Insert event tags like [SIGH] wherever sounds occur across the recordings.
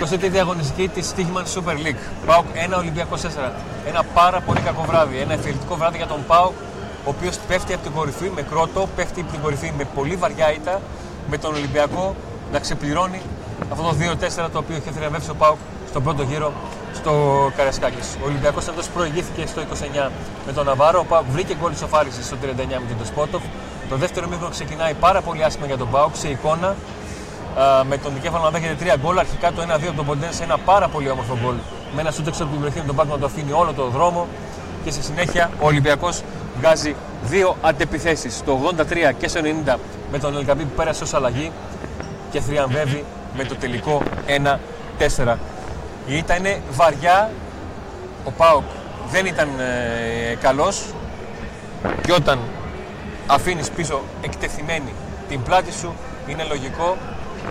23η αγωνιστική της Stoiximan Super League. ΠΑΟΚ 1 Ολυμπιακός 4. Ένα πάρα πολύ κακό βράδυ. Ένα εφιαλτικό βράδυ για τον ΠΑΟΚ, ο οποίος πέφτει από την κορυφή με κρότο, πέφτει από την κορυφή με πολύ βαριά ήττα, με τον Ολυμπιακό να ξεπληρώνει αυτό το 2-4 το οποίο είχε θριαμβεύσει ο ΠΑΟΚ στον πρώτο γύρο στο Καραϊσκάκη. Ο Ολυμπιακός αυτός προηγήθηκε στο 29 με τον Ναβάρο. Ο ΠΑΟΚ βρήκε γκολ ισοφάριση στο 39 με τον Ντεσπόντοφ. Το δεύτερο μήνυμα ξεκινάει πάρα πολύ άσχημα για τον ΠΑΟΚ σε εικόνα με τον Δικέφαλο να δέχεται τρία γκολ. Αρχικά το 1-2 από τον Ποντέν σε ένα πάρα πολύ όμορφο γκολ. Με ένα σούτεξο από την περιοχή με τον Πάοκ να το αφήνει όλο το δρόμο. Και στη συνέχεια ο Ολυμπιακός βγάζει δύο αντεπιθέσεις. Το 83 και στο 90 με τον Ελκαμπή που πέρασε ως αλλαγή και θριαμβεύει με το τελικό 1-4. Η ήττα είναι βαριά. Ο Πάοκ δεν ήταν ε, καλός και όταν αφήνεις πίσω εκτεθειμένη την πλάτη σου είναι λογικό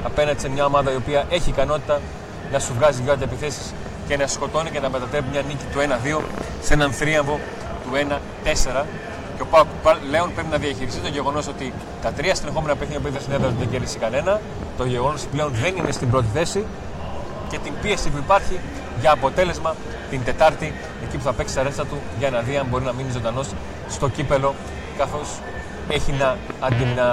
απέναντι σε μια ομάδα η οποία έχει ικανότητα να σου βγάζει δύο επιθέσεις και να σκοτώνει και να μετατρέπει μια νίκη του 1-2 σε έναν θρίαμβο του 1-4 και ο Πάοκ πλέον πρέπει να διαχειριστεί το γεγονός ότι τα τρία συνεχόμενα παιχνίδια που είδες στην έδρα δεν κέρδισε κανένα. Το γεγονός ότι πλέον δεν είναι στην πρώτη θέση και την πίεση που υπάρχει για αποτέλεσμα την Τετάρτη, εκεί που θα παίξει τα ρέστα του για να δει αν μπορεί να μείνει ζωντανός στο κύπελο, καθώς έχει να, να,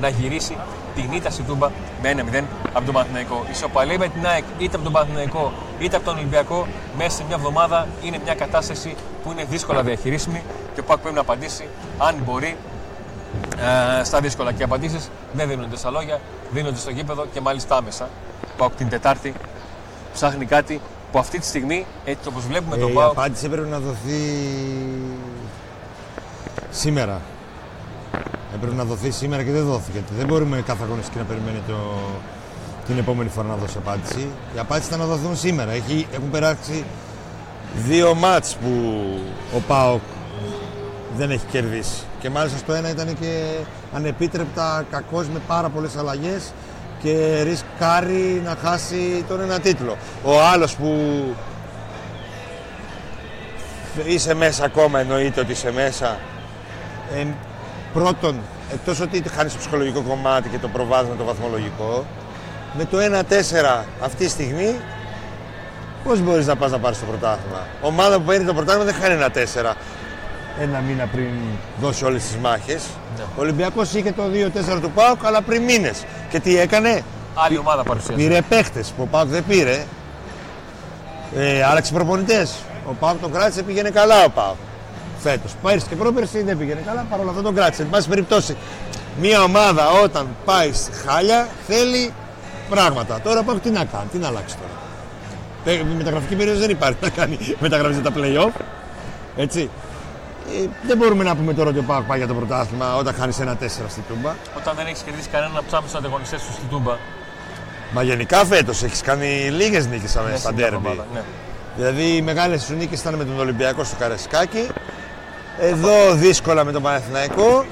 να γυρίσει την ήττα στη Τούμπα με 1-0 από τον Παναθηναϊκό. Ισοπαλή με την ΑΕΚ είτε από τον Παναθηναϊκό είτε από τον Ολυμπιακό μέσα σε μια εβδομάδα είναι μια κατάσταση που είναι δύσκολα διαχειρίσιμη και ο ΠΑΚ πρέπει να απαντήσει αν μπορεί ε, στα δύσκολα. Και οι απαντήσεις δεν δίνονται στα λόγια, δίνονται στο γήπεδο και μάλιστα άμεσα. Ο την Τετάρτη ψάχνει κάτι που αυτή τη στιγμή, έτσι όπως βλέπουμε ε, τον Πάοκ. Η απάντηση πρέπει να δοθεί σήμερα. Έπρεπε να δοθεί σήμερα και δεν δόθηκε. Δεν μπορούμε κάθε αγωνιστική να περιμένει το... την επόμενη φορά να δώσει απάντηση. Η απάντηση ήταν να δοθούν σήμερα. Έχει... Έχουν περάσει δύο μάτς που ο ΠΑΟΚ δεν έχει κερδίσει. Και μάλιστα στο ένα ήταν και ανεπίτρεπτα κακός με πάρα πολλές αλλαγές και ρισκάρει να χάσει τον ένα τίτλο. Ο άλλος που είσαι μέσα ακόμα εννοείται ότι είσαι μέσα. Ε, πρώτον, εκτός ότι χάνεις το ψυχολογικό κομμάτι και το προβάδισμα το βαθμολογικό, με το 1-4 αυτή τη στιγμή Πώς μπορείς να πας να πάρεις το πρωτάθλημα; Ομάδα που παίρνει το πρωτάθλημα δεν χάνει ένα 4 ένα μήνα πριν δώσει όλες τις μάχες. Ναι. Ο Ολυμπιακός είχε το 2-4 του Πάουκ, αλλά πριν μήνες. Και τι έκανε; Άλλη ομάδα παρουσίασε. Πήρε παίχτες που ο Πάουκ δεν πήρε. Ε, άλλαξε προπονητές. Ο Πάουκ τον κράτησε, πήγαινε καλά ο Πάουκ. Φέτος. Πέρυσι και πρόπερσι δεν πήγαινε καλά, παρόλα αυτό τον κράτησε. Εν πάση περιπτώσει, μια ομάδα όταν πάει στη χάλια θέλει πράγματα. Τώρα Πάουκ τι να κάνει, τι να αλλάξει τώρα. Ε, μεταγραφική περίοδος δεν υπάρχει να κάνει [LAUGHS] μεταγραφή τα playoff. Έτσι. Ε, δεν μπορούμε να πούμε τώρα ότι ο Πάοκ πάει για το πρωτάθλημα όταν χάνεις ένα 4 στη Τούμπα. Όταν δεν έχεις κερδίσει κανέναν από τους άμεσους ανταγωνιστές σου στη Τούμπα. Μα γενικά φέτος έχεις κάνει λίγες νίκες ναι, στα ντέρμπι. Ναι. Δηλαδή οι μεγάλες σου νίκες ήταν με τον Ολυμπιακό στο Καρασκάκι. Εδώ δύσκολα με τον Παναθηναϊκό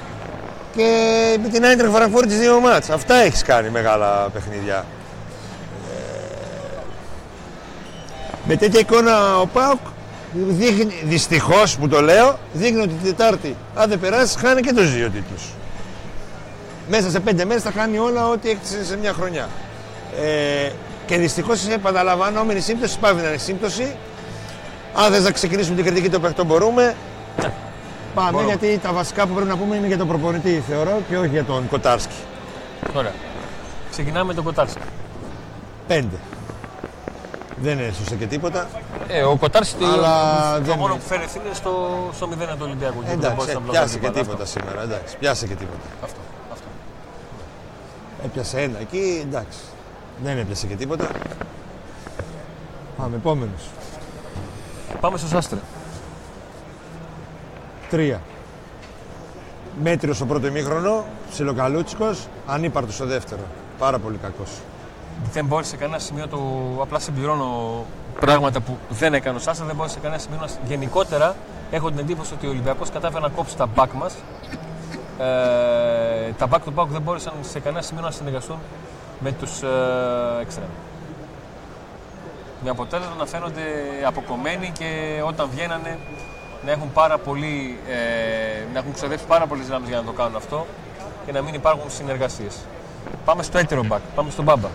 και με την Άιντραχ Φραγκφούρτη τις δύο μάτς. Αυτά έχεις κάνει μεγάλα παιχνίδια. Με τέτοια εικόνα ο Πάουκ δείχνει, δυστυχώς που το λέω, δείχνει ότι την Τετάρτη αν δεν περάσεις χάνει και τους δύο τίτλους. Μέσα σε πέντε μέρες θα χάνει όλα ό,τι έκτισε σε μια χρονιά. Ε, και δυστυχώς επαναλαμβανόμενη σύμπτωση, πάει να είναι σύμπτωση. Αν θες να ξεκινήσουμε την κριτική των παιχτών μπορούμε. Πάμε γιατί τα βασικά που πρέπει να πούμε είναι για τον προπονητή θεωρώ και όχι για τον Κοτάρσκι. Ωραία. Ξεκινάμε με τον Κοτάρσκι. Πέντε. Δεν έσωσε και τίποτα. Ε, ο Κοτάρση αλλά το μόνο που φέρει είναι στο, στο 0 του Ολυμπιακού. Εντάξει, ε, πιάσε και τίποτα σήμερα. Εντάξει, πιάσε και τίποτα. Αυτό. αυτό. Έπιασε ένα εκεί, εντάξει. Δεν έπιασε και τίποτα. Πάμε, επόμενος. Πάμε στο Σάστρε. Τρία. Μέτριος στο πρώτο ημίχρονο, ψιλοκαλούτσικος, ανύπαρτος στο δεύτερο. Πάρα πολύ κακός δεν μπόρεσε κανένα σημείο του. Απλά συμπληρώνω πράγματα που δεν έκανε ο Σάσα, δεν μπόρεσε κανένα σημείο να. Γενικότερα έχω την εντύπωση ότι ο Ολυμπιακός κατάφερε να κόψει τα back μας. Ε, τα back του back δεν μπόρεσαν σε κανένα σημείο να συνεργαστούν με τους ε, εξτρέμ. Με αποτέλεσμα να φαίνονται αποκομμένοι και όταν βγαίνανε να έχουν, πάρα πολύ, ε, να έχουν ξοδέψει πάρα πολλές δυνάμεις για να το κάνουν αυτό και να μην υπάρχουν συνεργασίες. Πάμε στο έτερο back, πάμε στον Μπάμπα.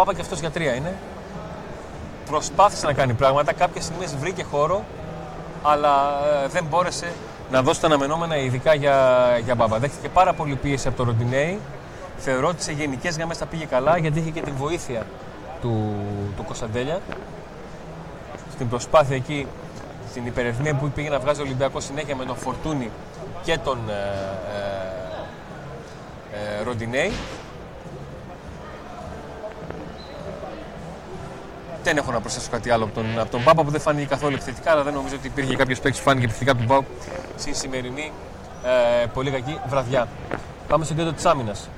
Πάπα και αυτός για τρία είναι. Προσπάθησε να κάνει πράγματα. Κάποιες στιγμές βρήκε χώρο, αλλά ε, δεν μπόρεσε να δώσει τα αναμενόμενα ειδικά για, για Μπάμπα. Δέχτηκε πάρα πολύ πίεση από το Ροντινέη. Θεωρώ ότι σε γενικές γραμμές τα πήγε καλά γιατί είχε και την βοήθεια του, του Κωνσταντέλια. Στην προσπάθεια εκεί, στην υπερεθμία που πήγε να βγάζει ο Ολυμπιακός συνέχεια με τον Φορτούνη και τον ε, ε, ε Ροντινέη. Δεν έχω να προσθέσω κάτι άλλο από τον, από τον Πάπα που δεν φάνηκε καθόλου επιθετικά, αλλά δεν νομίζω ότι υπήρχε κάποιος παίκτης που φάνηκε επιθετικά από τον Πάου στη σημερινή ε, πολύ κακή βραδιά. Πάμε στο κέντρο της άμυνας.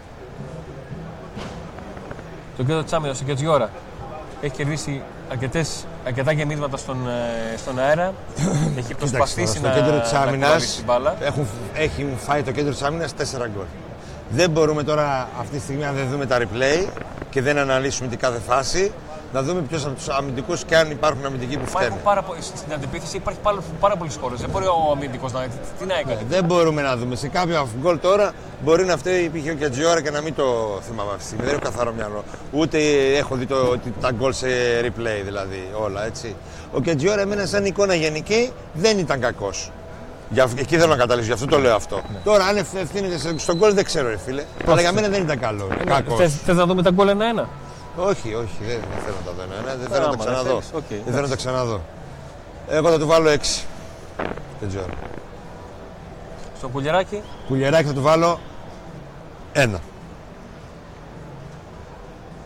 Το κέντρο της άμυνας, ο Κετζιόρα, έχει κερδίσει αρκετές, αρκετά γεμίσματα στον, ε, στον αέρα. [COUGHS] έχει προσπαθήσει να, κέντρο της άμυνας, την μπάλα. Έχουν, έχει φάει το κέντρο της άμυνας 4 γκολ. Δεν μπορούμε τώρα αυτή τη στιγμή, αν δεν δούμε τα replay και δεν αναλύσουμε την κάθε φάση, να δούμε ποιος από τους αμυντικούς και αν υπάρχουν αμυντικοί που φταίνουν. Πάρα, στην αντιπίθεση υπάρχει πάρα, πάρα πολλοί χώρες. Δεν μπορεί ο αμυντικός να. Τι να έκανε. δεν μπορούμε να δούμε. Σε κάποιο γκολ τώρα μπορεί να φταίει υπήρχε ο Κετζιόρα και να μην το θυμάμαι αυτή τη στιγμή. Δεν έχω καθαρό μυαλό. Ούτε έχω δει το, τα γκολ σε replay δηλαδή όλα έτσι. Ο Κετζιόρα εμένα σαν εικόνα γενική δεν ήταν κακός. Για, εκεί θέλω να καταλήξω, γι' αυτό το λέω αυτό. Ναι. Τώρα, αν ευθύνεται στον γκολ, δεν ξέρω, ρε φίλε. Αλλά για μένα δεν ήταν καλό. Ναι, Θες να δούμε τα γκολ ένα-ένα; Όχι, όχι, δεν, θέλω να τα δω ένα. Δεν θέλω να τα ξαναδώ. δεν θέλω να τα ξαναδώ. Εγώ θα του βάλω 6. Δεν ξέρω. Στο κουλιαράκι. Κουλιαράκι θα του βάλω ένα.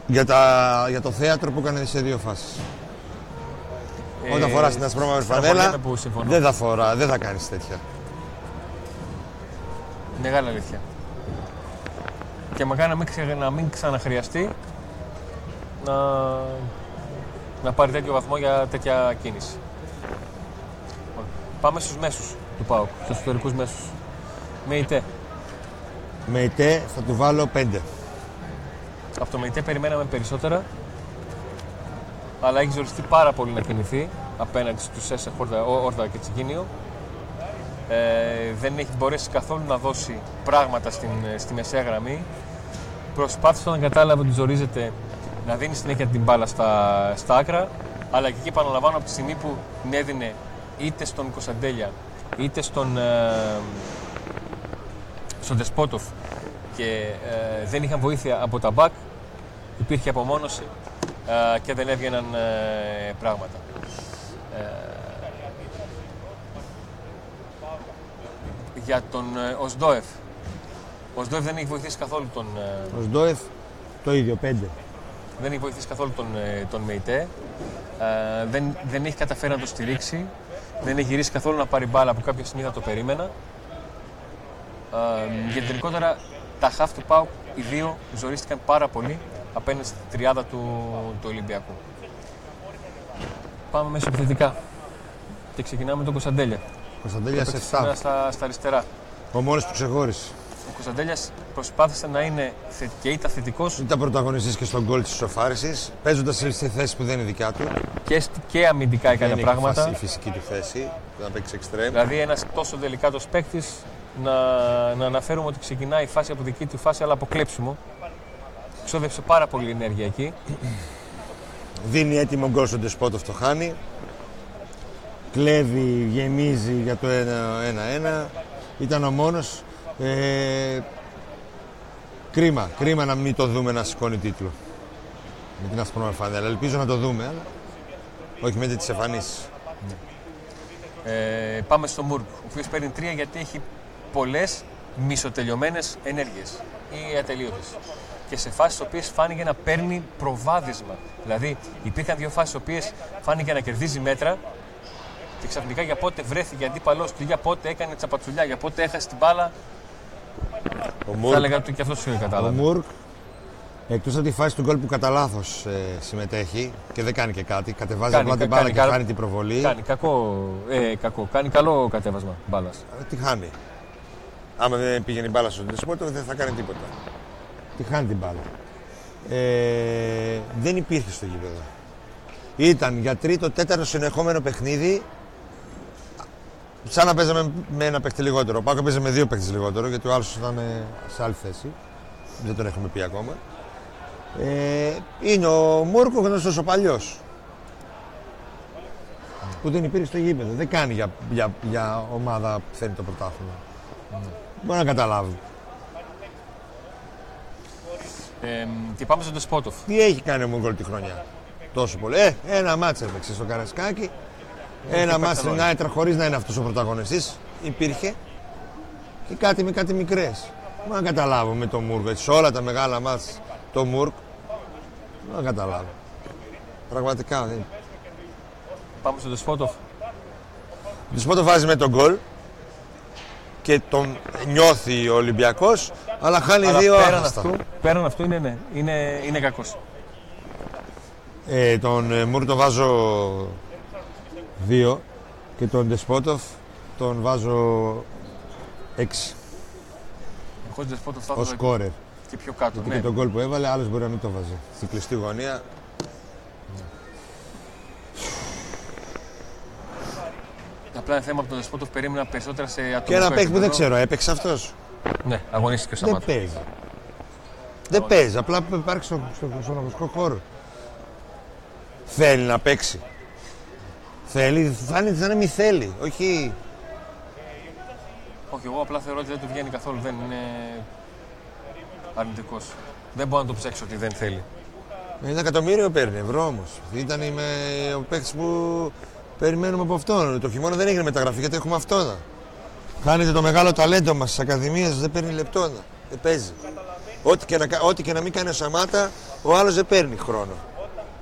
Για, τα, για το θέατρο που έκανε σε δύο φάσεις. Ε, Όταν φοράς την ασπρόμαυρη φανέλα, δεν θα φορά, δεν θα κάνεις τέτοια. Μεγάλη αλήθεια. Και μακάρι να μην, να μην ξαναχρειαστεί να, να πάρει τέτοιο βαθμό για τέτοια κίνηση. Πάμε στους μέσους του ΠΑΟΚ, στους ιστορικούς μέσους. Με ΙΤΕ. Με ΙΤΕ θα του βάλω 5. Από το ΜΕΙΤΕ περιμέναμε περισσότερα, αλλά έχει ζοριστεί πάρα πολύ να κινηθεί απέναντι στους ΕΣΕ Όρδα και Τσικίνιο. Ε, δεν έχει μπορέσει καθόλου να δώσει πράγματα στην, στη μεσαία γραμμή. Προσπάθησε να κατάλαβε ότι ζορίζεται να δίνεις συνέχεια την μπάλα στα, στα άκρα, αλλά και εκεί επαναλαμβάνω από τη στιγμή που την έδινε είτε στον Κωνσταντέλια είτε στον, ε, στον Δεσπότοφ και ε, δεν είχαν βοήθεια από τα μπακ, υπήρχε απομόνωση ε, και δεν έβγαιναν ε, πράγματα. για τον Οσδόεφ. Ο Οσδόεφ δεν έχει βοηθήσει καθόλου τον... Ο Οσδόεφ το ίδιο, πέντε δεν έχει βοηθήσει καθόλου τον, ε, τον ΜΕΙΤΕ. Ε, δεν, δεν έχει καταφέρει να το στηρίξει. Δεν έχει γυρίσει καθόλου να πάρει μπάλα που κάποια στιγμή θα το περίμενα. Ε, γιατί γενικότερα τα χαφ του ΠΑΟΚ οι δύο ζορίστηκαν πάρα πολύ απέναντι στη τριάδα του, του Ολυμπιακού. Πάμε μέσα επιθετικά. Και ξεκινάμε τον Κωνσταντέλια. Κωνσταντέλια σε 7. Στα, στα αριστερά. Ο μόνο που ξεχώρισε. Ο Κωνσταντέλιας προσπάθησε να είναι και ήταν θετικός. Ήταν πρωταγωνιστή και στον γκολ της ισοφάριση, παίζοντας σε θέση που δεν είναι δικιά του. Και, και αμυντικά έκανε δεν πράγματα. η φυσική του θέση, να παίξει εξτρέμ. Δηλαδή ένας τόσο τελικάτο παίκτης να, να αναφέρουμε ότι ξεκινάει η φάση από δική του φάση, αλλά από κλέψιμο. Ξόδεψε πάρα πολύ ενέργεια εκεί. Δίνει έτοιμο γκολ στον Τεσπότοφ, το χάνει. Κλέβει, γεμίζει για το 1-1. Ήταν ο μόνος ε, κρίμα, κρίμα να μην το δούμε να σηκώνει τίτλο. Με την ασπρόμαυρη φανέλα. Ελπίζω να το δούμε, αλλά όχι με τις εμφανίσεις. Ε, πάμε στο Μουρκ, ο οποίος παίρνει τρία γιατί έχει πολλές μισοτελειωμένες ενέργειες ή ατελείωτες. Και σε φάσεις οποίες φάνηκε να παίρνει προβάδισμα. Δηλαδή, υπήρχαν δύο φάσεις οποίες φάνηκε να κερδίζει μέτρα και ξαφνικά για πότε βρέθηκε αντίπαλό του, για πότε έκανε τσαπατσουλιά, για πότε έχασε την μπάλα ο Μουρκ, Θα έλεγα ότι και αυτός σου κατάλαβε. Ο Μουρκ, εκτός από τη φάση του γκολ που κατά λάθος ε, συμμετέχει και δεν κάνει και κάτι, κατεβάζει κάνει, απλά την μπάλα και χάνει την προβολή. Κάνει κακό, ε, κακό. Κάνει καλό κατέβασμα μπάλας. Ε, τι χάνει. Άμα δεν πήγαινε η μπάλα στον Τεσπότο, δεν θα κάνει τίποτα. Τι χάνει την μπάλα. Ε, δεν υπήρχε στο γήπεδο. Ήταν για τρίτο, τέταρτο συνεχόμενο παιχνίδι Σαν να παίζαμε με ένα παίχτη λιγότερο. Ο Πάκο παίζαμε με δύο παίχτε λιγότερο γιατί ο άλλος ήταν σε άλλη θέση. Δεν τον έχουμε πει ακόμα. Ε, είναι ο Μούρκο γνωστός ο παλιός. Που δεν υπήρχε στο γήπεδο. Δεν κάνει για, για, για ομάδα που θέλει το πρωτάθλημα. Μπορεί να καταλάβει. Ε, και πάμε στον Τεσπότοφ. Τι έχει κάνει ο Μούγκολ τη χρονιά. Τόσο πολύ. Ε, ένα μάτς έπαιξε στο Καρασκάκι. Ένα μάτς στην Άιτρα χωρίς να είναι αυτός ο πρωταγωνιστής. Υπήρχε. Και κάτι με κάτι μικρές. Μα να καταλάβω με τον Μούρκ. Έτσι, σε όλα τα μεγάλα μάτς το Μούρκ. Μα να καταλάβω. Πραγματικά δεν. Πάμε στον Τεσπότοφ. Ο Δεσπότο βάζει με τον γκολ και τον νιώθει ο Ολυμπιακός αλλά χάνει Αλλά δύο πέραν άχαστα. αυτού, πέραν αυτού είναι, ναι, είναι, είναι κακός. Ε, τον ε, Μουρ τον βάζω δύο και τον Δεσπότοφ τον βάζω έξι Εγώ στον Τεσπότοφ θα ως βάζω σκόρερ. και πιο κάτω. Γιατί Ναι. και τον γκολ που έβαλε άλλος μπορεί να μην το βάζει. Στην κλειστή γωνία Απλά είναι θέμα από τον Δεσπότοφ περίμενα περισσότερα σε ατομικό και ένα παίχτη που δεν επίπεδο. ξέρω, έπαιξε αυτός. Ναι, αγωνίστηκε ο Δεν Σαμάτα. παίζει. Δεν παίζει, απλά υπάρχει στο, στο, στον αγωνιστικό χώρο. Θέλει να παίξει. Θέλει, φάνηκε σαν να μην θέλει. Όχι. Όχι, εγώ απλά θεωρώ ότι δεν του βγαίνει καθόλου. Δεν είναι αρνητικός. Δεν μπορώ να το ψέξω ότι δεν θέλει. Ένα εκατομμύριο παίρνει ευρώ όμως. Ήταν με ο παίκτης που περιμένουμε από αυτόν. Το χειμώνα δεν έγινε μεταγραφή γιατί έχουμε αυτόν. Χάνεται το μεγάλο ταλέντο μας στις ακαδημίες, δεν παίρνει λεπτόνα. Δεν παίζει. Ό,τι και, να, κα- ό,τι και να μην κάνει ο Σαμάτα, ο άλλος δεν παίρνει χρόνο.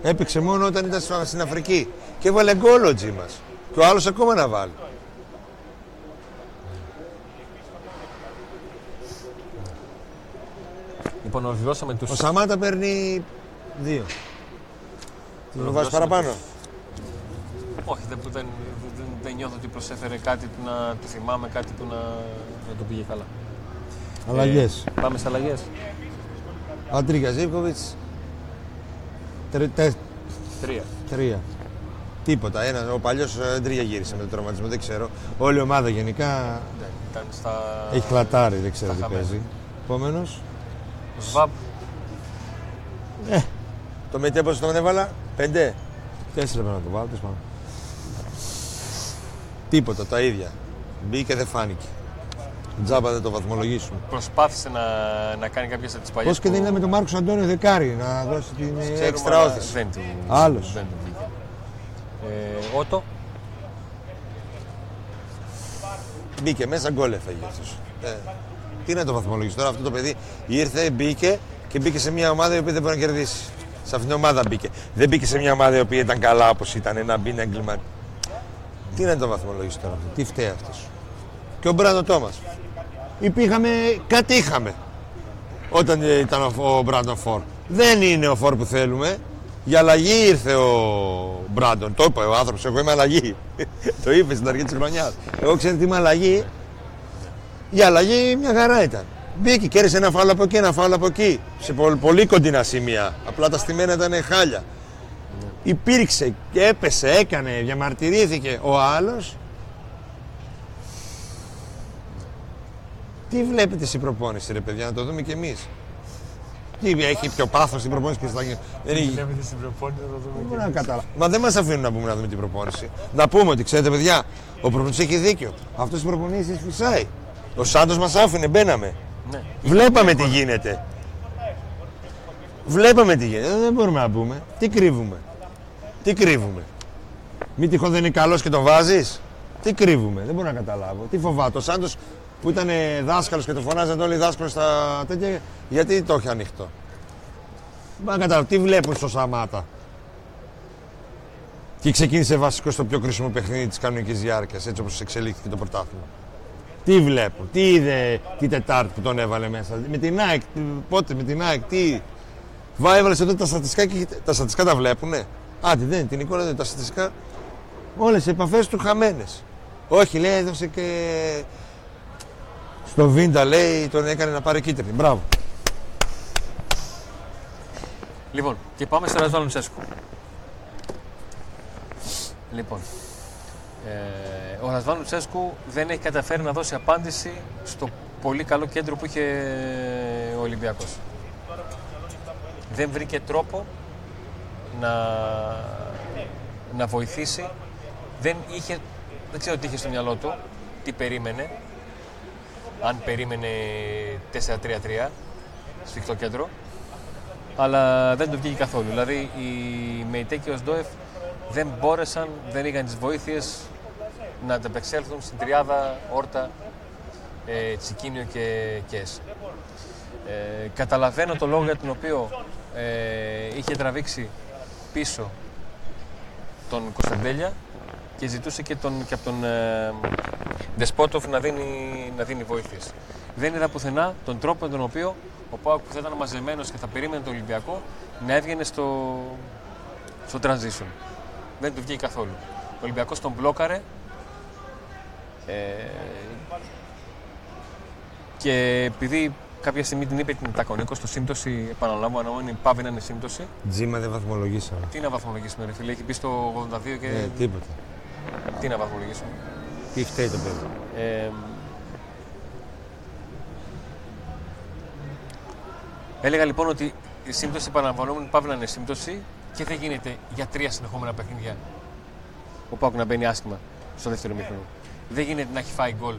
Έπαιξε μόνο όταν ήταν στο- στην Αφρική. Και έβαλε γκολ ο Τζι μας. Και ο άλλος ακόμα να βάλει. Λοιπόν, ολοκληρώσαμε του. Ο Σαμάτα παίρνει δύο. Τι το βάζεις Ολοκληρώσαμε παραπάνω. Όχι, δεν, δεν, δεν, δεν νιώθω ότι προσέφερε κάτι που να το θυμάμαι, κάτι που να, να το πήγε καλά. Αλλαγές. Ε, πάμε σε αλλαγές. Αντρίγια Ζήβκοβιτ. Τρία. Τρία. Τίποτα. Ένα, ο παλιός Ντρίγια γύρισε με τον τραυματισμό, δεν ξέρω. Όλη η ομάδα γενικά Ναι, ήταν στα. έχει κλατάρει, δεν ξέρω τα τι χαμένα. παίζει. Επόμενος. Σβάμπ. Το μετέ πόσο τον έβαλα, πέντε. Τέσσερα πρέπει να το βάλω, τέλος πάντων. Τίποτα, τα ίδια. Μπήκε, δεν φάνηκε. Τζάμπα δεν το βαθμολογήσουμε. Προσπάθησε να, να κάνει κάποιες από τις παλιές. Πώς και δεν είδαμε τον Μάρκος Αντώνιο Δεκάρη να δώσει την Ξέρουμε, έξτρα αλλά όθηση. Δεν του, Άλλος. Δεν του βγήκε. Ε, Ότο. Μπήκε μέσα, γκολ έφαγε αυτός. Ε, τι να το βαθμολογήσει τώρα αυτό το παιδί. Ήρθε, μπήκε και μπήκε σε μια ομάδα η οποία δεν μπορεί να κερδίσει. Σε αυτήν την ομάδα μπήκε. Δεν μπήκε σε μια ομάδα η οποία ήταν καλά όπως ήταν να μπει να εγκληματί. Τι να το βαθμολογήσει τώρα αυτό. Τι φταίει αυτός. Και ο Μπράντο Τόμας. Υπήρχαμε, κάτι είχαμε όταν ήταν ο, ο Μπράντον Φορ. Δεν είναι ο Φορ που θέλουμε. Για αλλαγή ήρθε ο Μπράντον. Το είπε ο άνθρωπος. Εγώ είμαι αλλαγή. [LAUGHS] το είπε στην αρχή της χρονιάς. Εγώ ξέρω ότι είμαι αλλαγή. Για αλλαγή μια χαρά ήταν. Μπήκε, κέρδισε ένα φάουλ από εκεί, ένα φάουλ από εκεί. Σε πολύ, πολύ κοντινά σημεία. Απλά τα στημένα ήταν χάλια. Υπήρξε και έπεσε, έκανε, διαμαρτυρήθηκε ο άλλος. Τι βλέπετε στην προπόνηση ρε παιδιά, να το δούμε κι εμείς; Τι έχει πιο πάθος στην προπόνηση και στα Δεν έχει... Βλέπετε στην προπόνηση να το Δεν δούμε. μπορώ να καταλάβω. Μα δεν μας αφήνουν να πούμε να δούμε την προπόνηση. Να πούμε ότι ξέρετε, παιδιά, ο προπονητής έχει δίκιο. Αυτός τι προπονήσει φυσάει. Ο Σάντος μας άφηνε, μπαίναμε. Ναι. Βλέπαμε τι γίνεται. Βλέπαμε τι γίνεται. Δεν μπορούμε να πούμε. Τι κρύβουμε. Τι κρύβουμε. Μη τυχόν δεν είναι καλός και τον βάζεις. Τι κρύβουμε. Δεν μπορώ να καταλάβω. Τι φοβάται. Ο Σάντος που ήταν δάσκαλος και το φωνάζαν όλοι οι δάσκαλοι στα τέτοια. Γιατί το έχει ανοιχτό. Δεν μπορώ να καταλάβω. Τι βλέπουν στο Σαμάτα. Και ξεκίνησε βασικό στο πιο κρίσιμο παιχνίδι της κανονικής διάρκειας, έτσι όπως εξελίχθηκε το πρωτάθλημα. Τι βλέπω, τι είδε την Τετάρτη που τον έβαλε μέσα. Με την ΑΕΚ, πότε με την ΑΕΚ, τι. Βά, έβαλες εδώ τα στατιστικά και τα στατιστικά τα βλέπουνε; Άντε, δεν, την εικόνα δεν τα στατιστικά. Όλες οι επαφές του χαμένες. Όχι, λέει, έδωσε και. Στο Βίντα λέει τον έκανε να πάρει κίτρινη. Μπράβο. Λοιπόν, και πάμε στο Ρασβάλλον Τσέσκου. Λοιπόν, ε, ο Ρασβάλλον Τσέσκου δεν έχει καταφέρει να δώσει απάντηση στο πολύ καλό κέντρο που είχε ο Ολυμπιακός. δεν βρήκε τρόπο να, να βοηθήσει. Δεν, είχε, δεν ξέρω τι είχε στο μυαλό του, τι περίμενε. Αν περίμενε 4-3-3 σφιχτό κέντρο. Αλλά δεν το βγήκε καθόλου. Δηλαδή οι Μεϊτέ και ο Σντόεφ δεν μπόρεσαν, δεν είχαν τις βοήθειες να ανταπεξέλθουν στην τριάδα Όρτα, ε, Τσικίνιο και Κες. Ε, καταλαβαίνω το λόγο για τον οποίο ε, είχε τραβήξει πίσω τον Κωνσταντέλια και ζητούσε και, τον, και από τον ε, Δεσπότοφ να δίνει, να δίνει βοήθειες. Δεν είδα πουθενά τον τρόπο με τον οποίο ο Πάοκ που θα ήταν μαζεμένος και θα περίμενε τον Ολυμπιακό να έβγαινε στο, στο transition. Δεν του βγήκε καθόλου. Ο Ολυμπιακός τον μπλόκαρε ε, και επειδή κάποια στιγμή την είπε την Τακονίκος στο σύμπτωση, επαναλαμβάνω, αναμονή πάβει να είναι σύμπτωση. Τζίμα δεν βαθμολογήσαμε. Τι να βαθμολογήσουμε, ρε φίλε, έχει πει στο 82 και. Ε, τίποτα. Τι να βαθμολογήσουμε; Τι φταίει το παιδί. Ε, έλεγα λοιπόν ότι η σύμπτωση επαναλαμβανόμενη πάβει να είναι σύμπτωση και δεν γίνεται για τρία συνεχόμενα παιχνίδια ο Πάουκ να μπαίνει άσχημα στο δεύτερο μήχρονο. Δεν γίνεται να έχει φάει γκολ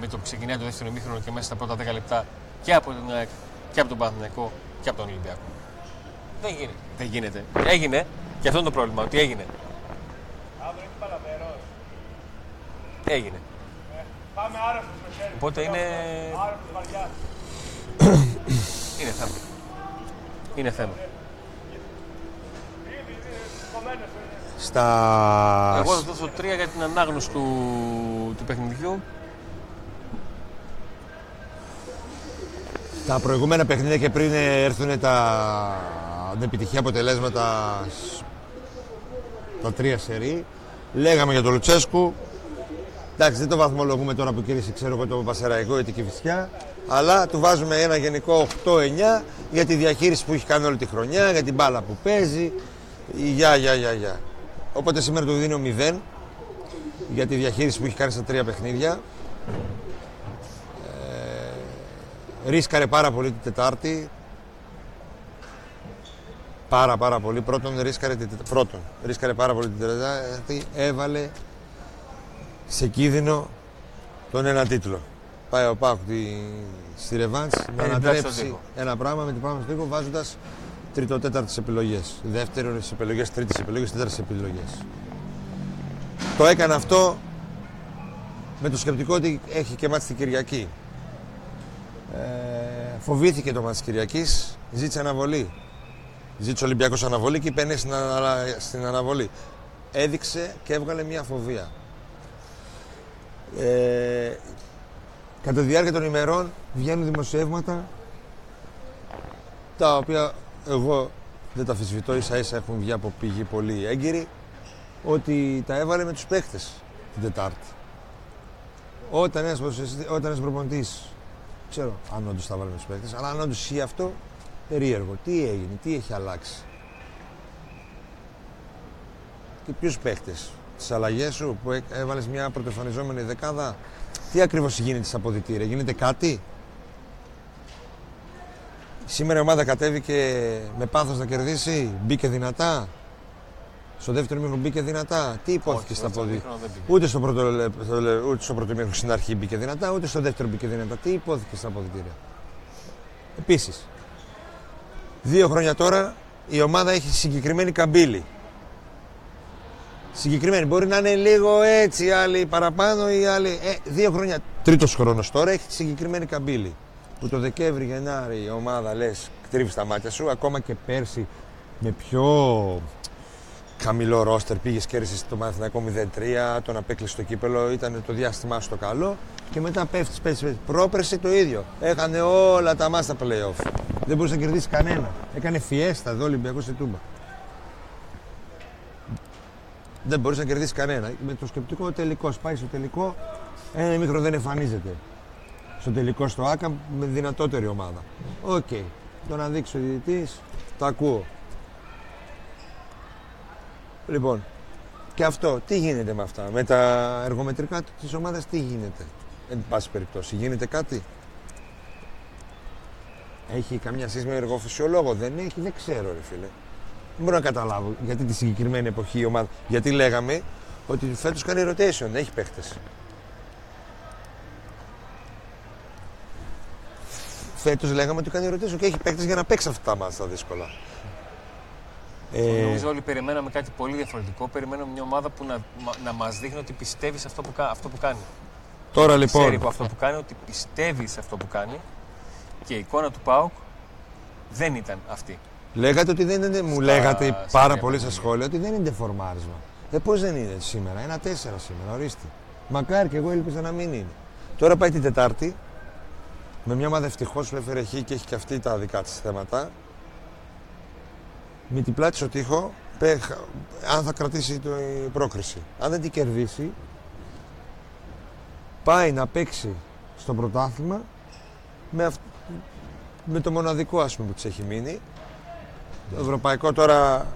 με το που ξεκινάει το δεύτερο μήχρονο και μέσα στα πρώτα 10 λεπτά και από τον ΑΕΚ και από τον Παναθηναϊκό και από τον Ολυμπιακό. Δεν γίνεται. Δεν γίνεται. Έγινε και αυτό είναι το πρόβλημα, ότι έγινε. Έγινε. Πάμε άρρωστος με χέρι. Οπότε είναι. Άρρωστος βαριά. Είναι θέμα. Είναι θέμα. Κομμένος είναι. Στα... Εγώ θα δώσω τρία για την ανάγνωση του, του παιχνιδιού. Τα προηγούμενα παιχνίδια και πριν έρθουν τα ανεπιτυχή αποτελέσματα σ- τα τρία σερί λέγαμε για τον Λουτσέσκου εντάξει δεν το βαθμολογούμε τώρα που κύριε ξέρω εγώ το Πασεραϊκό ή την Κηφισιά αλλά του βάζουμε ένα γενικό 8-9 για τη διαχείριση που έχει κάνει όλη τη χρονιά για την μπάλα που παίζει για για για για οπότε σήμερα του δίνω 0 για τη διαχείριση που έχει κάνει στα τρία παιχνίδια Ρίσκαρε πάρα πολύ την Τετάρτη. Πάρα πάρα πολύ. Πρώτον, ρίσκαρε, την... Τετ- Πρώτον, ρίσκαρε πάρα πολύ την Τετάρτη. Έβαλε σε κίνδυνο τον ένα τίτλο. Πάει ο Πάουκ τη... στη Ρεβάντς να την πλάτη στον ανατρέψει τοίχο. ένα πράγμα με την πάνω στον τοίχο βάζοντας τρίτο-τέταρτες επιλογές. Δεύτερες επιλογές, τρίτες επιλογές, τέταρτες επιλογές. Το έκανε αυτό με το σκεπτικό ότι έχει και μάτς την Κυριακή. Ε, φοβήθηκε το μάτς της Κυριακής, ζήτησε αναβολή. Ζήτησε ο Ολυμπιακός αναβολή και είπε ναι στην, ανα- στην αναβολή. Έδειξε και έβγαλε μια φοβία. Ε, κατά τη διάρκεια των ημερών βγαίνουν δημοσιεύματα τα οποία εγώ δεν τα αφισβητώ, ίσα ίσα έχουν βγει από πηγή πολύ έγκυρη ότι τα έβαλε με τους παίχτες την Τετάρτη. Όταν ένας, ποδοσφαιριστής- όταν ένας προπονητής ξέρω αν όντως τα βάλει με τους παίκτες, αλλά αν όντως ισχύει αυτό, περίεργο. Τι έγινε, τι έχει αλλάξει; Και ποιους παίκτες, τις αλλαγές σου που έβαλες μια πρωτοεμφανιζόμενη δεκάδα, τι ακριβώς γίνεται στα αποδητήρια, γίνεται κάτι; Σήμερα η ομάδα κατέβηκε με πάθος να κερδίσει, μπήκε δυνατά; Στο δεύτερο μήχρονο μπήκε δυνατά; Τι υπόθηκε Όχι, στα στο αποδητήρια. μήχρονο δεν πήγε. Ούτε στο πρώτο, λε- στο λε- ούτε στο πρώτο μήχρονο στην αρχή μπήκε δυνατά, ούτε στο δεύτερο μπήκε δυνατά. Τι υπόθηκε στα αποδητήρια. Επίσης, δύο χρόνια τώρα η ομάδα έχει συγκεκριμένη καμπύλη. Συγκεκριμένη. Μπορεί να είναι λίγο έτσι, άλλοι παραπάνω ή άλλοι. Ε, δύο χρόνια. Τρίτος χρόνος τώρα έχει συγκεκριμένη καμπύλη. Που το Δεκέμβρη, Γενάρη η ομάδα λες, τρίβει τα μάτια σου. Ακόμα και πέρσι με πιο χαμηλό ρόστερ. Πήγες κέρδισες το Παναθηναϊκό 0-3, τον απέκλεισε το κύπελο, ήταν το διάστημά σου το καλό. Και μετά πέφτεις, πέφτεις, πέφτεις. Πρόπερση το ίδιο. Έχανε όλα τα μάτια στα playoff. Δεν μπορούσε να κερδίσει κανένα. Έκανε φιέστα εδώ Ολυμπιακός στη Τούμπα. Δεν μπορούσε να κερδίσεις κανένα. Με το σκεπτικό τελικό. Πάει στο τελικό, ένα μικρό δεν εμφανίζεται. Στο τελικό στο ΟΑΚΑ με δυνατότερη ομάδα. Οκ. Το να δείξει ο διαιτητής, το ακούω. Λοιπόν, και αυτό, τι γίνεται με αυτά, με τα εργομετρικά της ομάδας, τι γίνεται; Εν πάση περιπτώσει, γίνεται κάτι; Έχει καμιά σχέση με εργοφυσιολόγο; Δεν έχει, δεν ξέρω, ρε φίλε. Δεν μπορώ να καταλάβω γιατί τη συγκεκριμένη εποχή η ομάδα. Γιατί λέγαμε ότι φέτος κάνει rotation, δεν έχει παίχτες. Φέτος λέγαμε ότι κάνει rotation και έχει παίχτες για να παίξει αυτά τα μάτια τα δύσκολα. Ε, Νομίζω όλοι περιμέναμε κάτι πολύ διαφορετικό. Περιμέναμε μια ομάδα που να, μα- να μας δείχνει ότι πιστεύει σε αυτό που, κα- αυτό που κάνει. τώρα Ξέρει λοιπόν, από αυτό που κάνει ότι πιστεύει σε αυτό που κάνει και η εικόνα του ΠΑΟΚ δεν ήταν αυτή. Λέγατε ότι δεν είναι, μου Στα- λέγατε στα πάρα τρία πολύ στα παιχνίδια. σχόλια ότι δεν είναι φορμάρισμα. Ε, πώς δεν είναι σήμερα, ένα τέσσερα σήμερα, ορίστε. Μακάρι και εγώ ελπίζα να μην είναι. Τώρα πάει την Τετάρτη με μια ομάδα ευτυχώς που έφερε χ και έχει και αυτή τα δικά της θέματα. Με την πλάτη στο τοίχο, πέ- αν θα κρατήσει το, η πρόκριση. Αν δεν την κερδίσει, πάει να παίξει στο πρωτάθλημα με, αυ- με το μοναδικό ας πούμε που της έχει μείνει. Το ευρωπαϊκό τώρα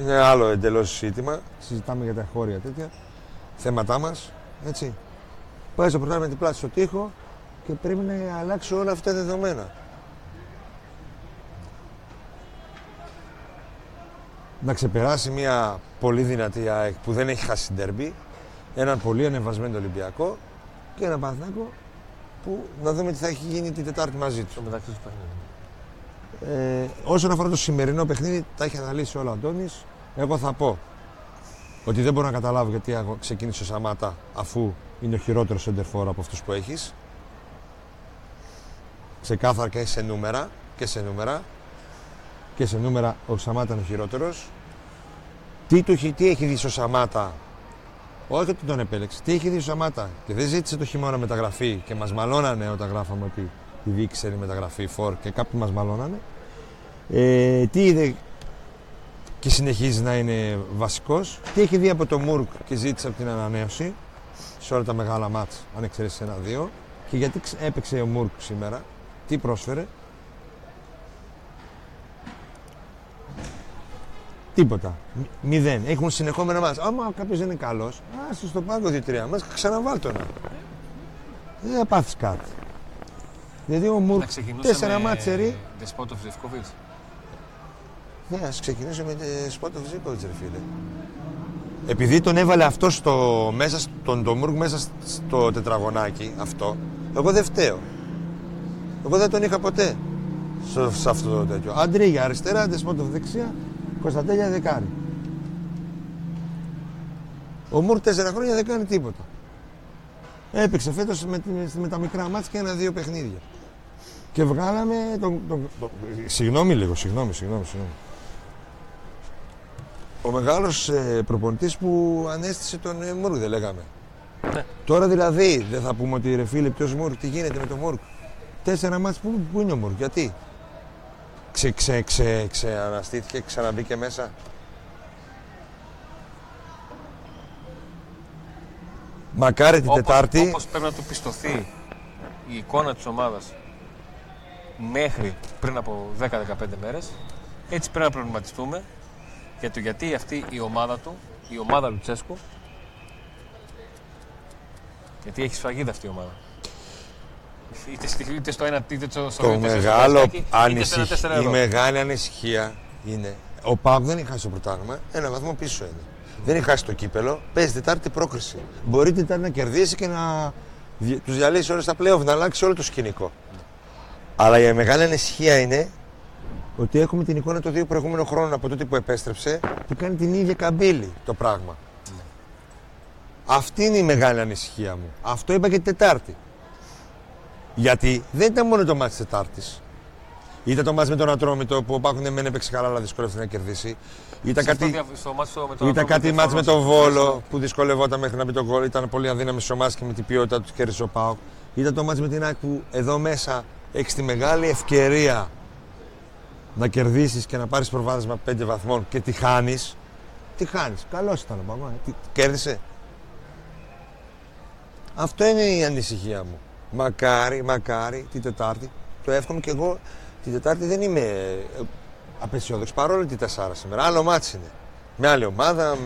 είναι άλλο εντελώς ζήτημα. Συζητάμε για τα εγχώρια τέτοια θέματά μας, έτσι. Πάει στο πρωτάθλημα με την πλάτη στο τοίχο και πρέπει να αλλάξει όλα αυτά τα δεδομένα. Να ξεπεράσει μια πολύ δυνατή ΑΕΚ που δεν έχει χάσει ντερμπι, έναν πολύ ανεβασμένο Ολυμπιακό και έναν Παναθηναϊκό που να δούμε τι θα έχει γίνει την Τετάρτη μαζί τους. Στο μεταξύ τους παιχνίδι. Ε, όσον αφορά το σημερινό παιχνίδι, τα έχει αναλύσει όλα ο Αντώνης. Εγώ θα πω ότι δεν μπορώ να καταλάβω γιατί αγω- ξεκίνησε ο Σαμάτα αφού είναι ο χειρότερος σεντερφόρ από αυτούς που έχεις. Ξεκάθαρα και σε νούμερα και σε νούμερα και σε νούμερα ο Σαμάτα είναι ο χειρότερος. Τι, του, έχει- τι έχει δει στο Σαμάτα; Όχι ότι τον επέλεξε. Τι έχει δει ο Σαμάτα; Και δεν ζήτησε το χειμώνα μεταγραφή και μας μαλώνανε όταν γράφαμε ότι η Βίκη θέλει μεταγραφή φορ και κάποιοι μας μαλώνανε. Ε, τι είδε και συνεχίζει να είναι βασικός. Τι έχει δει από το Μουρκ και ζήτησε από την ανανέωση σε όλα τα μεγάλα μάτς, αν εξαιρέσεις ένα-δύο. Και γιατί ξ- έπαιξε ο Μουρκ σήμερα, τι πρόσφερε. Τίποτα. Μ- Μηδέν. Έχουν συνεχόμενα μάτς. Άμα κάποιος δεν είναι καλός, άσε στο πάγκο δύο-τρία μας ξαναβάλ τον. Δεν θα πάθεις κάτι. Δηλαδή ο Μουρκ Να ξεκινούσε τέσσερα με μάτσερι. Δεσπότοφ Ζευκοβίτς. Ναι, ας ξεκινήσουμε με τη Σπότοφ Ζήποβιτς, ρε φίλε. Επειδή τον έβαλε αυτό στο, μέσα, στον το Μουρκ μέσα στο τετραγωνάκι, αυτό, εγώ δεν φταίω. Εγώ δεν τον είχα ποτέ στο, σε αυτό το τέτοιο. Αντρίγια αριστερά, Δεσπότοφ δεξιά, Κωνσταντέλια δεκάρι. Ο Μουρκ τέσσερα χρόνια δεν κάνει τίποτα. Έπαιξε φέτος με, τη- με τα μικρά μάτια και ένα-δύο παιχνίδια. Και βγάλαμε τον, τον, τον- Συγγνώμη λίγο, συγγνώμη, συγγνώμη, συγγνώμη. Ο μεγάλος ε, προπονητής που ανέστησε τον ε, Μούρκ, δεν λέγαμε. Ναι. Τώρα δηλαδή δεν θα πούμε ότι ρε φίλε ποιος Μούρκ, τι γίνεται με τον Μούρκ. Τέσσερα μάτς, πού, πού είναι ο Μούρκ, γιατί; Ξε, ξε, ξε, ξεαναστήθηκε, ξαναμπήκε μέσα. Μακάρι την Τετάρτη. Όπως πρέπει να του πιστωθεί η εικόνα της ομάδας μέχρι πριν από 10-15 μέρες, έτσι πρέπει να προβληματιστούμε για το γιατί αυτή η ομάδα του, η ομάδα Λουτσέσκου, γιατί έχει σφραγίδα αυτή η ομάδα. Είτε, στη- είτε στο ένα, είτε στο, στο Το δύο, είτε στο μεγάλο Καραϊσκάκι, είτε στο ένα ανησυχ... τέσσερα η ευρώ. μεγάλη ανησυχία είναι ο Πάουκ δεν έχει χάσει το πρωτάθλημα, ένα βαθμό πίσω είναι. Δεν έχει χάσει το κύπελο, παίζει Τετάρτη πρόκριση. Μπορεί την Τετάρτη να κερδίσει και να τους διαλύσει όλες τα playoff, να αλλάξει όλο το σκηνικό. Αλλά η μεγάλη ανησυχία είναι ότι έχουμε την εικόνα των δύο προηγούμενων χρόνων από τότε που επέστρεψε που κάνει την ίδια καμπύλη το πράγμα. Αυτή είναι η μεγάλη ανησυχία μου. Αυτό είπα και την Τετάρτη. Γιατί δεν ήταν μόνο το μάτι της Τετάρτης. Ήταν το μάτι με τον Ατρόμητο που ο Πάκουν μεν έπαιξε καλά, αλλά δυσκολεύτηκε να κερδίσει. Ήταν Σε αυτό κάτι, δια- στο μάτι στο- με τον ήταν Ατρόμητο κάτι μάτς με διαφωνώ. τον Βόλο που δυσκολευόταν μέχρι να μπει τον γκολ. Ήταν πολύ αδύναμη στι ομάδε και με την ποιότητα του κέρδισε ο Πάοκ. Ήταν το ματς με την ΑΕΚ που εδώ μέσα έχεις τη μεγάλη ευκαιρία να κερδίσεις και να πάρεις προβάδισμα 5 βαθμών και τη χάνεις. Τι χάνεις. Καλός ήταν ο ΠΑΟΚ. ε. Τι- Κέρδισε. Αυτό είναι η ανησυχία μου. Μακάρι, μακάρι την Τετάρτη. Το εύχομαι και εγώ. Την Τετάρτη δεν είμαι ε, απαισιόδοξος παρόλο τη Τεσσάρα σήμερα. Άλλο ματς είναι. Με άλλη ομάδα.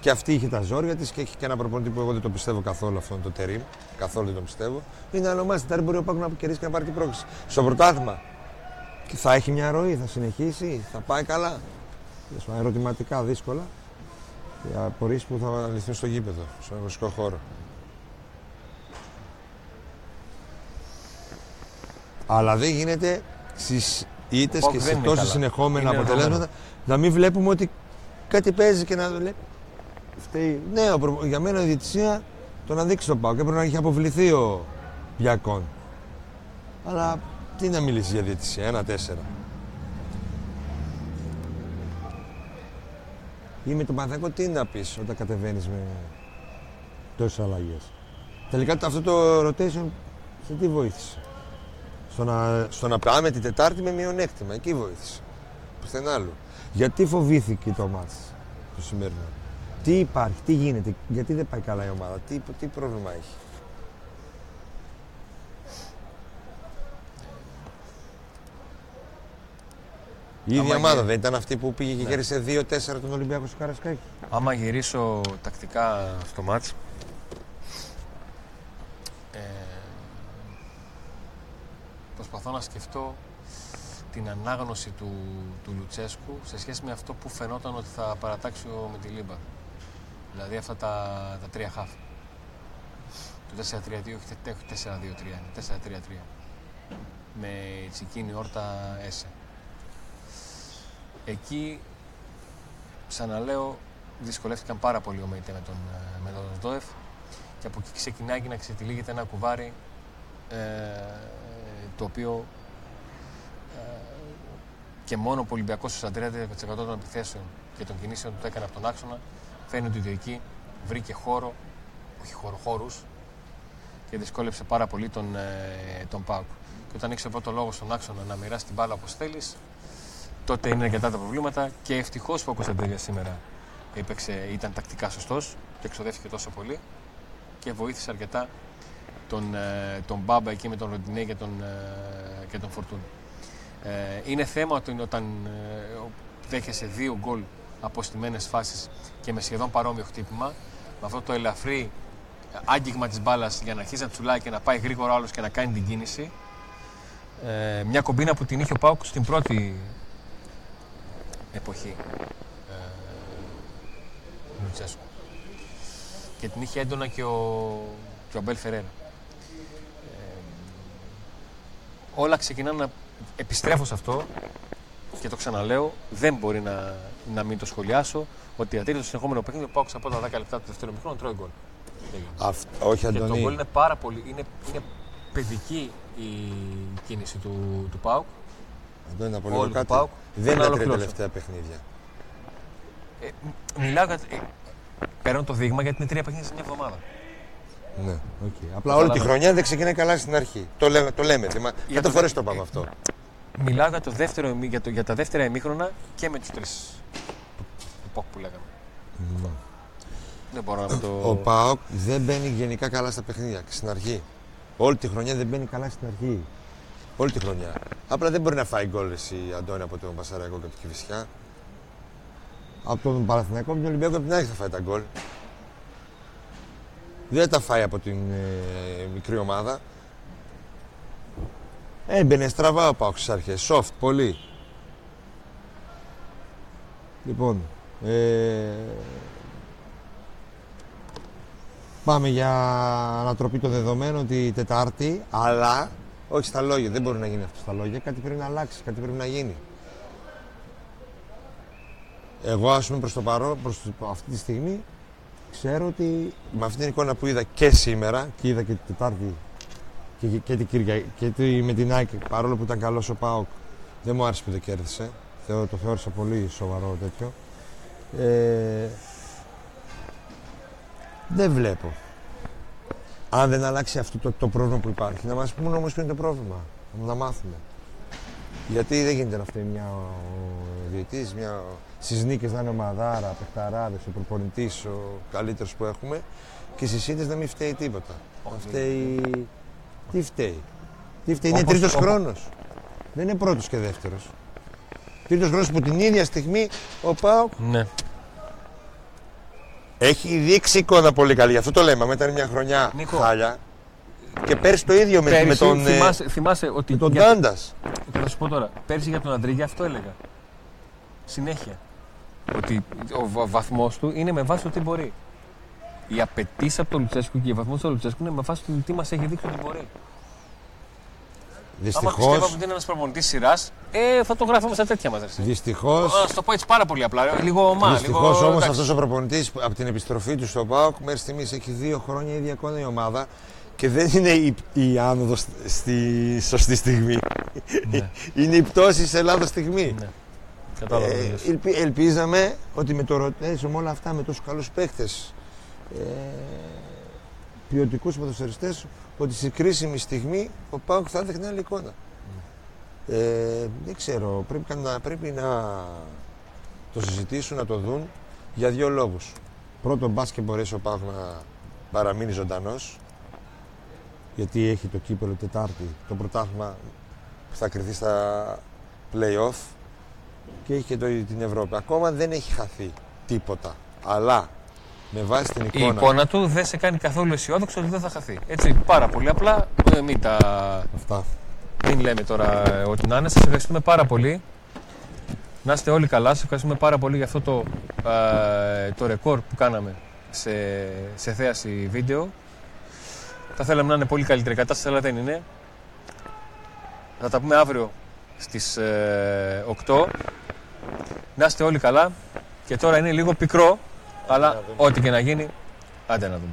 Μ, Και αυτή είχε τα ζόρια της και έχει και ένα προπονητή που εγώ δεν το πιστεύω καθόλου αυτόν το Τερίμ. Καθόλου δεν το πιστεύω. Είναι άλλο ματς. Τετάρτη μπορεί ο ΠΑΟΚ να κερδίσει και να πάρει την πρόκριση. Στο πρωτάθλημα Και θα έχει μια ροή, θα συνεχίσει, θα πάει καλά. Τέλος πάντων, Ερωτηματικά δύσκολα. Και απορίες που θα λυθούν στο γήπεδο, στον αγωνιστικό χώρο. Αλλά δεν γίνεται στις ήττες ΠΑΟΚ και δεν σε είναι τόσα καλά. συνεχόμενα Είναι αποτελέσματα να μην βλέπουμε ότι κάτι παίζει και να λέει. Φταίει. Ναι, ο προ- για μένα η διαιτησία το να δείξει τον Πάο και πρέπει να έχει αποβληθεί ο Μπιακόν. Αλλά τι να μιλήσει για διαιτησία, ένα-τέσσερα. Ή με τον Παναθηναϊκό τι να πεις όταν κατεβαίνεις με τόσες αλλαγές. Τελικά το- αυτό το rotation σε τι βοήθησε; Στο να, στο να πάμε την Τετάρτη με μειονέκτημα. Εκεί βοήθησε. Πουθενά άλλο. Γιατί φοβήθηκε το μάτς το σημερινό; Τι υπάρχει, τι γίνεται, γιατί δεν πάει καλά η ομάδα, τι, τι πρόβλημα έχει. Η ίδια Άμα ομάδα γε- δεν ήταν αυτή που πήγε και Ναι. κέρδισε 2-4 τον Ολυμπιακό στο Καρασκάκι. Άμα γυρίσω τακτικά στο μάτς, ε, προσπαθώ να σκεφτώ την ανάγνωση του, του Λουτσέσκου σε σχέση με αυτό που φαινόταν ότι θα παρατάξει ο Μεντιλίμπα. Δηλαδή αυτά τα, τα τρία χάφ. Το 4-3-2 έχει τε- έχει 4-2-3, είναι 4-3-3. Με Τσικίνη, Όρτα, Έσε. Εκεί ξαναλέω, δυσκολεύτηκαν πάρα πολύ ο ΜΕΙΤΕ με τον, ε, με τον Σδόεφ και από εκεί ξεκινάει και να ξετυλίγεται ένα κουβάρι ε, το οποίο ε, και μόνο ο Ολυμπιακός στο 30% των επιθέσεων και των κινήσεων που το έκανε από τον άξονα φαίνεται ότι εκεί βρήκε χώρο, όχι χώρο, χώρους και δυσκόλεψε πάρα πολύ τον, ε, τον ΠΑΟΚ. Και όταν έχει πρώτο λόγο στον άξονα να μοιράσει την μπάλα όπως θέλεις, τότε είναι αρκετά τα προβλήματα και ευτυχώς που ο Κωνσταντέλια σήμερα έπαιξε, ήταν τακτικά σωστός και εξοδεύτηκε τόσο πολύ και βοήθησε αρκετά τον, ε, τον Μπάμπα εκεί με τον Ροντινέ και τον, ε, και τον Φορτούν. Ε, είναι θέμα ότι όταν ε, ο- δέχεσαι δύο γκολ από στιμένες φάσεις και με σχεδόν παρόμοιο χτύπημα, με αυτό το ελαφρύ άγγιγμα της μπάλας για να αρχίσει να τσουλάει και να πάει γρήγορα άλλος και να κάνει την κίνηση, ε, μια κομπίνα που την είχε ο Πάουκ στην πρώτη εποχή ε, Λουτσέσκου. Και την είχε έντονα και ο, και ο Μπέλ Φερέρα. Ε, όλα ξεκινάνε να επιστρέφω σε αυτό και το ξαναλέω, δεν μπορεί να, να μην το σχολιάσω ότι για τρίτο συνεχόμενο παιχνίδι ο Πάουκ από τα 10 λεπτά του δεύτερου μηχρόνου τρώει γκολ. Έγινε. Αυτ, όχι, Και το Αντωνή. γκολ είναι πάρα πολύ. Είναι, είναι παιδική η κίνηση του, του Πάουκ. Αντώνη, να πω Όλου λίγο του κάτι. ΠΑΟΚ. Δεν Να είναι τα τρία ολοκληρώσω. τελευταία παιχνίδια. Ε, μ- μιλάω για. Ε, παίρνω το δείγμα γιατί είναι τρία παιχνίδια σε μια εβδομάδα. Ναι, okay. Απλά όλη τη Κατάλαβα. χρονιά δεν ξεκινάει καλά στην αρχή. Το λέμε, το λέμε. Μα, Για Κάτω το φορές δε- το είπαμε αυτό. Μιλάω για, το δεύτερο, ημί- για, το, για τα δεύτερα ημίχρονα και με τους τρεις του, του ΠΟΚ που λέγαμε. Δεν μπορώ να με το. Ο Πάοκ δεν μπαίνει γενικά καλά στα παιχνίδια και στην αρχή. Όλη τη χρονιά δεν μπαίνει καλά στην αρχή. Όλη τη χρονιά. Απλά δεν μπορεί να φάει γκολ εσύ, Αντώνη, από τον Πασαραϊκό και από την Κυφυσιά. Από τον Παναθηναϊκό, από τον Ολυμπιακό από την Άκη θα φάει τα γκολ. Δεν τα φάει από την ε, μικρή ομάδα. Έμπαινε στραβά ο Πάοκ στις αρχές. Soft, πολύ. Λοιπόν, ε, Πάμε για ανατροπή των δεδομένων τη Τετάρτη, αλλά όχι στα λόγια. Δεν μπορεί να γίνει αυτό στα λόγια. Κάτι πρέπει να αλλάξει, κάτι πρέπει να γίνει. Εγώ, ας πούμε, προς το παρόν, προς το- αυτή τη στιγμή, ξέρω ότι με αυτή την εικόνα που είδα και σήμερα, και είδα και την Τετάρτη και, και, και την Κυριακή, και τη- με την Άκη, παρόλο που ήταν καλός ο ΠΑΟΚ, δεν μου άρεσε που δεν κέρδισε. Θεω, το θεώρησα πολύ σοβαρό τέτοιο. Ε, δεν βλέπω. Αν δεν αλλάξει αυτό το, το πρόβλημα που υπάρχει, να μας πούν όμως ποιο είναι το πρόβλημα. Να μάθουμε. Γιατί δεν γίνεται να φταίει μια ο διαιτής, μια... Στις νίκες να είναι ομαδάρα, παιχταράδες, ο προπονητής, ο καλύτερος που έχουμε και στις ήττες να μην φταίει τίποτα. Να φταίει... Τι φταίει; Τι φταίει; Είναι Όπως- τρίτος όπως- χρόνος. Δεν είναι πρώτος και δεύτερος. Τρίτος χρόνος που την ίδια στιγμή ο ΠΑΟΚ Ναι. έχει δείξει εικόνα πολύ καλή. Γι' αυτό το λέμε. Μετά είναι μια χρονιά Νίκο. χάλια. Και πέρσι το ίδιο με, με Πέρυσι, τον, ε, θυμάσαι, θυμάσαι ότι με τον για, Τάντας. και θα σου πω τώρα, πέρσι για τον Αντρίγια αυτό έλεγα. Συνέχεια. Ότι ο βαθμός του είναι με βάση το τι μπορεί. Οι απαιτήσεις από τον Λουτσέσκου και οι βαθμό του Λουτσέσκου είναι με βάση το τι μας έχει δείξει ότι μπορεί. Άμα Δυστυχώ. πιστεύω ότι είναι ένας προπονητής σειράς, ε, θα το γράφουμε στα τέτοια μας. Δυστυχώ. Να σου το πω έτσι πάρα πολύ απλά. ρε. Λίγο ομά. Δυστυχώς λίγο, όμως εντάξει. αυτός ο προπονητής από την επιστροφή του στο ΠΑΟΚ μέχρι στιγμής έχει δύο χρόνια ίδια εικόνα η ομάδα και δεν είναι η, η άνοδος στη σωστή στιγμή. [LAUGHS] είναι η πτώση σε λάθος στιγμή. Ναι. Κατάλαβα. τι Ε, λες. ελπι- ελπίζαμε ότι με το rotation, με όλα αυτά, με τόσους καλούς παίχτε, ε, ποιοτικούς ποδοσφαιριστές, ότι στη κρίσιμη στιγμή ο Πάουκ θα έδειχνε άλλη εικόνα. Ε, δεν ξέρω, πρέπει να, πρέπει να το συζητήσουν, να το δουν για δύο λόγους. Πρώτον, μπας και μπορέσει ο Πάουκ να παραμείνει ζωντανός, γιατί έχει το κύπελο Τετάρτη, το πρωτάθλημα που θα κρυθεί στα play-off και έχει και το, την Ευρώπη. Ακόμα δεν έχει χαθεί τίποτα. Αλλά με βάση την Η εικόνα. εικόνα του δεν σε κάνει καθόλου αισιόδοξο ότι δεν θα χαθεί. Έτσι, πάρα πολύ απλά. Ε, μην τα. Αυτά. Μην λέμε τώρα ε, ό,τι να είναι. Σας ευχαριστούμε πάρα πολύ. Να είστε όλοι καλά. Σας ευχαριστούμε πάρα πολύ για αυτό το, ε, το ρεκόρ που κάναμε σε, σε θέαση βίντεο. Θα θέλαμε να είναι πολύ καλύτερη η κατάσταση, αλλά δεν είναι. Θα τα πούμε αύριο στις ε, 8. Να είστε όλοι καλά. Και τώρα είναι λίγο πικρό, αλλά ό,τι και να γίνει, άντε να δούμε.